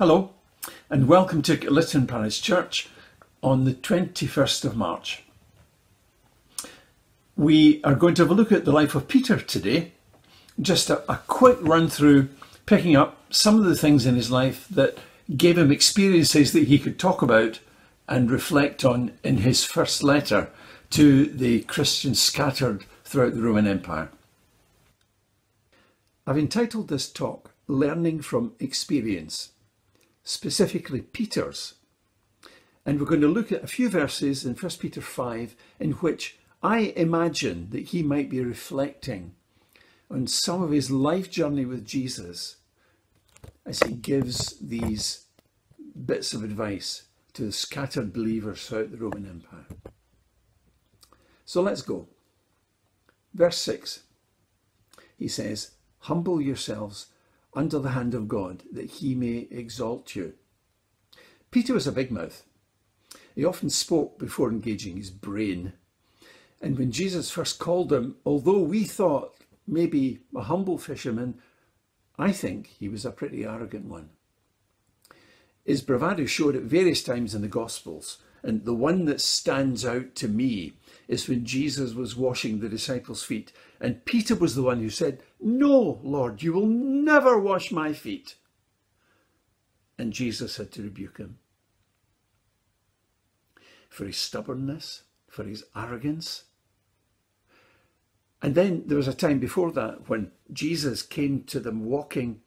Hello, and welcome to Lytton Parish Church on the 21st of March. We are going to have a look at the life of Peter today, just a, a quick run through, picking up some of the things in his life that gave him experiences that he could talk about and reflect on in his first letter to the Christians scattered throughout the Roman Empire. I've entitled this talk Learning from Experience specifically Peter's. And we're going to look at a few verses in 1 Peter 5 in which I imagine that he might be reflecting on some of his life journey with Jesus as he gives these bits of advice to the scattered believers throughout the Roman Empire. So let's go. Verse 6 he says, Humble yourselves under the hand of God, that he may exalt you. Peter was a big mouth. He often spoke before engaging his brain. And when Jesus first called him, although we thought maybe a humble fisherman, I think he was a pretty arrogant one. His bravado showed at various times in the Gospels, and the one that stands out to me is when Jesus was washing the disciples' feet. And Peter was the one who said, No, Lord, you will never wash my feet. And Jesus had to rebuke him for his stubbornness, for his arrogance. And then there was a time before that when Jesus came to them walking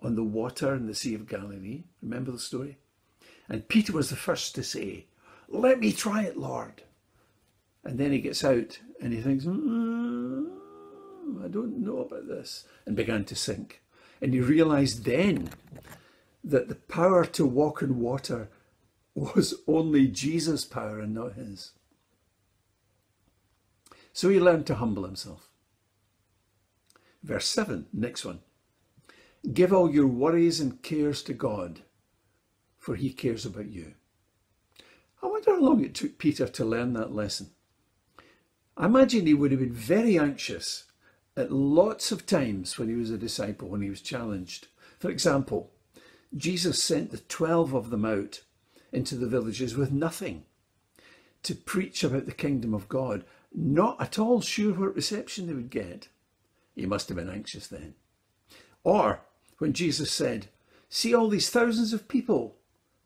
on the water in the Sea of Galilee. Remember the story? And Peter was the first to say, Let me try it, Lord. And then he gets out and he thinks, mm, I don't know about this, and began to sink. And he realized then that the power to walk in water was only Jesus' power and not his. So he learned to humble himself. Verse 7, next one. Give all your worries and cares to God, for he cares about you. I wonder how long it took Peter to learn that lesson. I imagine he would have been very anxious at lots of times when he was a disciple, when he was challenged. For example, Jesus sent the 12 of them out into the villages with nothing to preach about the kingdom of God, not at all sure what reception they would get. He must have been anxious then. Or when Jesus said, See all these thousands of people,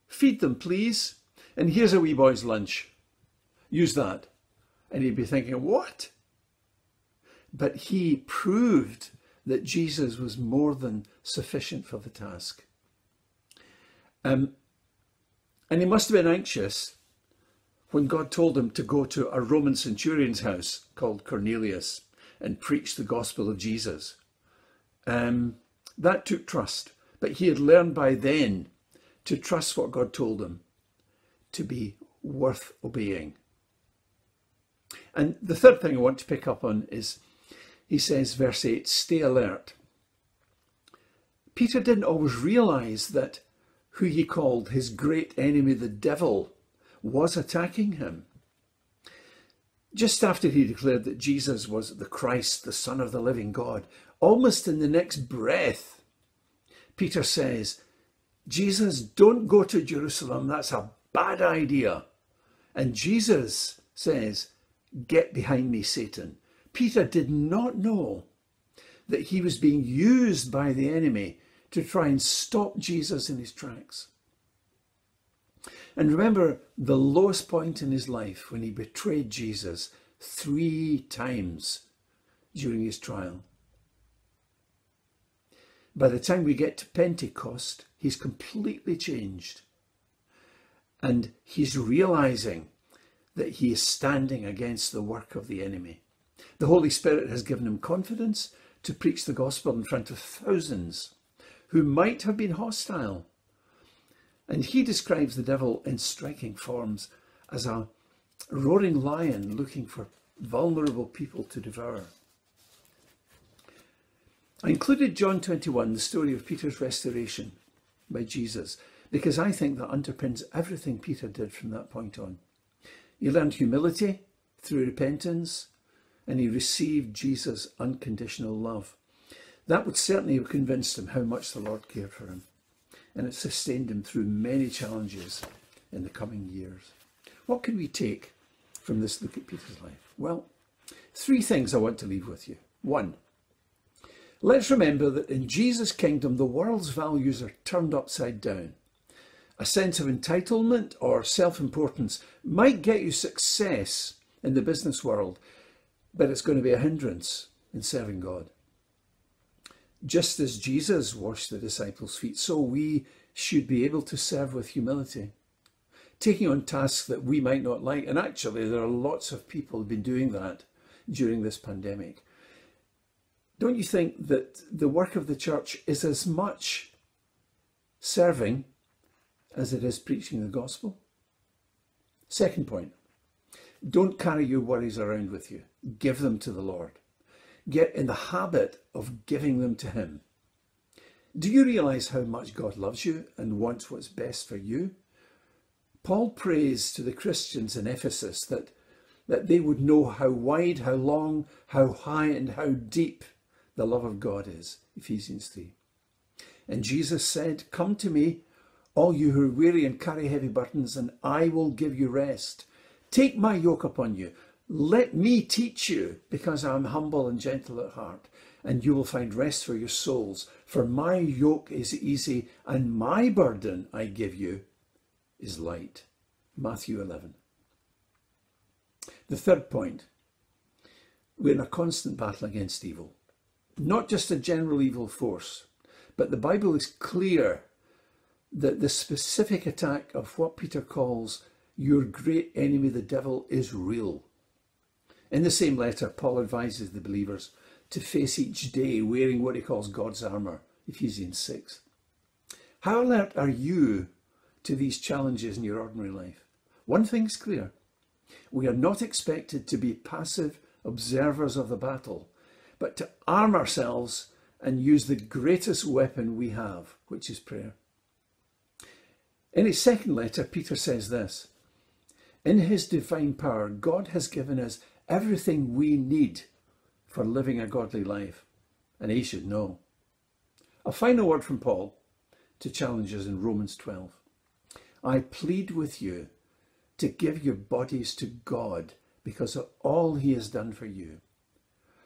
feed them, please, and here's a wee boy's lunch. Use that. And he'd be thinking, what? But he proved that Jesus was more than sufficient for the task. Um, and he must have been anxious when God told him to go to a Roman centurion's house called Cornelius and preach the gospel of Jesus. Um, that took trust, but he had learned by then to trust what God told him to be worth obeying. And the third thing I want to pick up on is he says, verse 8, stay alert. Peter didn't always realize that who he called his great enemy, the devil, was attacking him. Just after he declared that Jesus was the Christ, the Son of the living God, almost in the next breath, Peter says, Jesus, don't go to Jerusalem. That's a bad idea. And Jesus says, Get behind me, Satan. Peter did not know that he was being used by the enemy to try and stop Jesus in his tracks. And remember the lowest point in his life when he betrayed Jesus three times during his trial. By the time we get to Pentecost, he's completely changed. And he's realizing that he is standing against the work of the enemy. The Holy Spirit has given him confidence to preach the gospel in front of thousands who might have been hostile. And he describes the devil in striking forms as a roaring lion looking for vulnerable people to devour. I included John 21, the story of Peter's restoration by Jesus, because I think that underpins everything Peter did from that point on. He learned humility through repentance and he received Jesus' unconditional love. That would certainly have convinced him how much the Lord cared for him. and it sustained him through many challenges in the coming years. What can we take from this look at Peter's life? Well, three things I want to leave with you. One, let's remember that in Jesus' kingdom, the world's values are turned upside down. A sense of entitlement or self importance might get you success in the business world, but it's going to be a hindrance in serving God. Just as Jesus washed the disciples' feet, so we should be able to serve with humility, taking on tasks that we might not like. And actually, there are lots of people who've been doing that during this pandemic. Don't you think that the work of the church is as much serving as it is preaching the gospel? Second point don't carry your worries around with you, give them to the Lord. Get in the habit of giving them to Him. Do you realize how much God loves you and wants what's best for you? Paul prays to the Christians in Ephesus that, that they would know how wide, how long, how high, and how deep the love of God is. Ephesians 3. And Jesus said, Come to me, all you who are weary and carry heavy burdens, and I will give you rest. Take my yoke upon you. Let me teach you, because I am humble and gentle at heart, and you will find rest for your souls. For my yoke is easy, and my burden I give you is light. Matthew 11. The third point we're in a constant battle against evil. Not just a general evil force, but the Bible is clear that the specific attack of what Peter calls your great enemy, the devil, is real. In the same letter, Paul advises the believers to face each day wearing what he calls God's armour, Ephesians 6. How alert are you to these challenges in your ordinary life? One thing's clear we are not expected to be passive observers of the battle, but to arm ourselves and use the greatest weapon we have, which is prayer. In his second letter, Peter says this In his divine power, God has given us everything we need for living a godly life, and he should know. A final word from Paul to challenge us in Romans 12. I plead with you to give your bodies to God because of all he has done for you.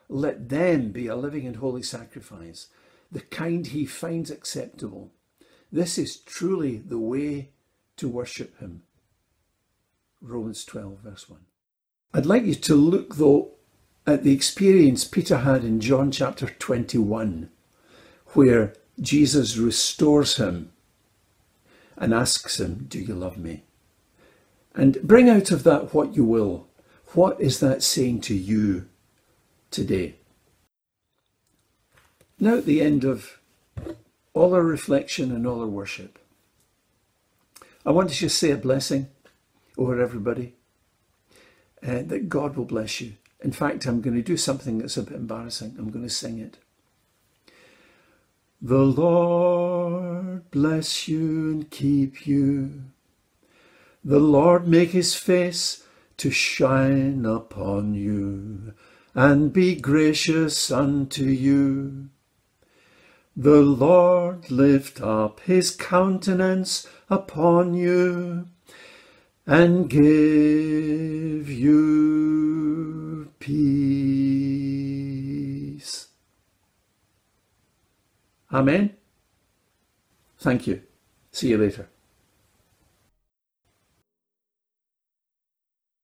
Let them be a living and holy sacrifice, the kind he finds acceptable. This is truly the way to worship him. Romans 12, verse 1. I'd like you to look, though, at the experience Peter had in John chapter 21, where Jesus restores him and asks him, Do you love me? And bring out of that what you will. What is that saying to you today? Now, at the end of all our reflection and all our worship, I want to just say a blessing over everybody uh, that God will bless you. In fact, I'm going to do something that's a bit embarrassing. I'm going to sing it. The Lord bless you and keep you. The Lord make his face to shine upon you and be gracious unto you. The Lord lift up his countenance upon you and give you peace. Amen. Thank you. See you later.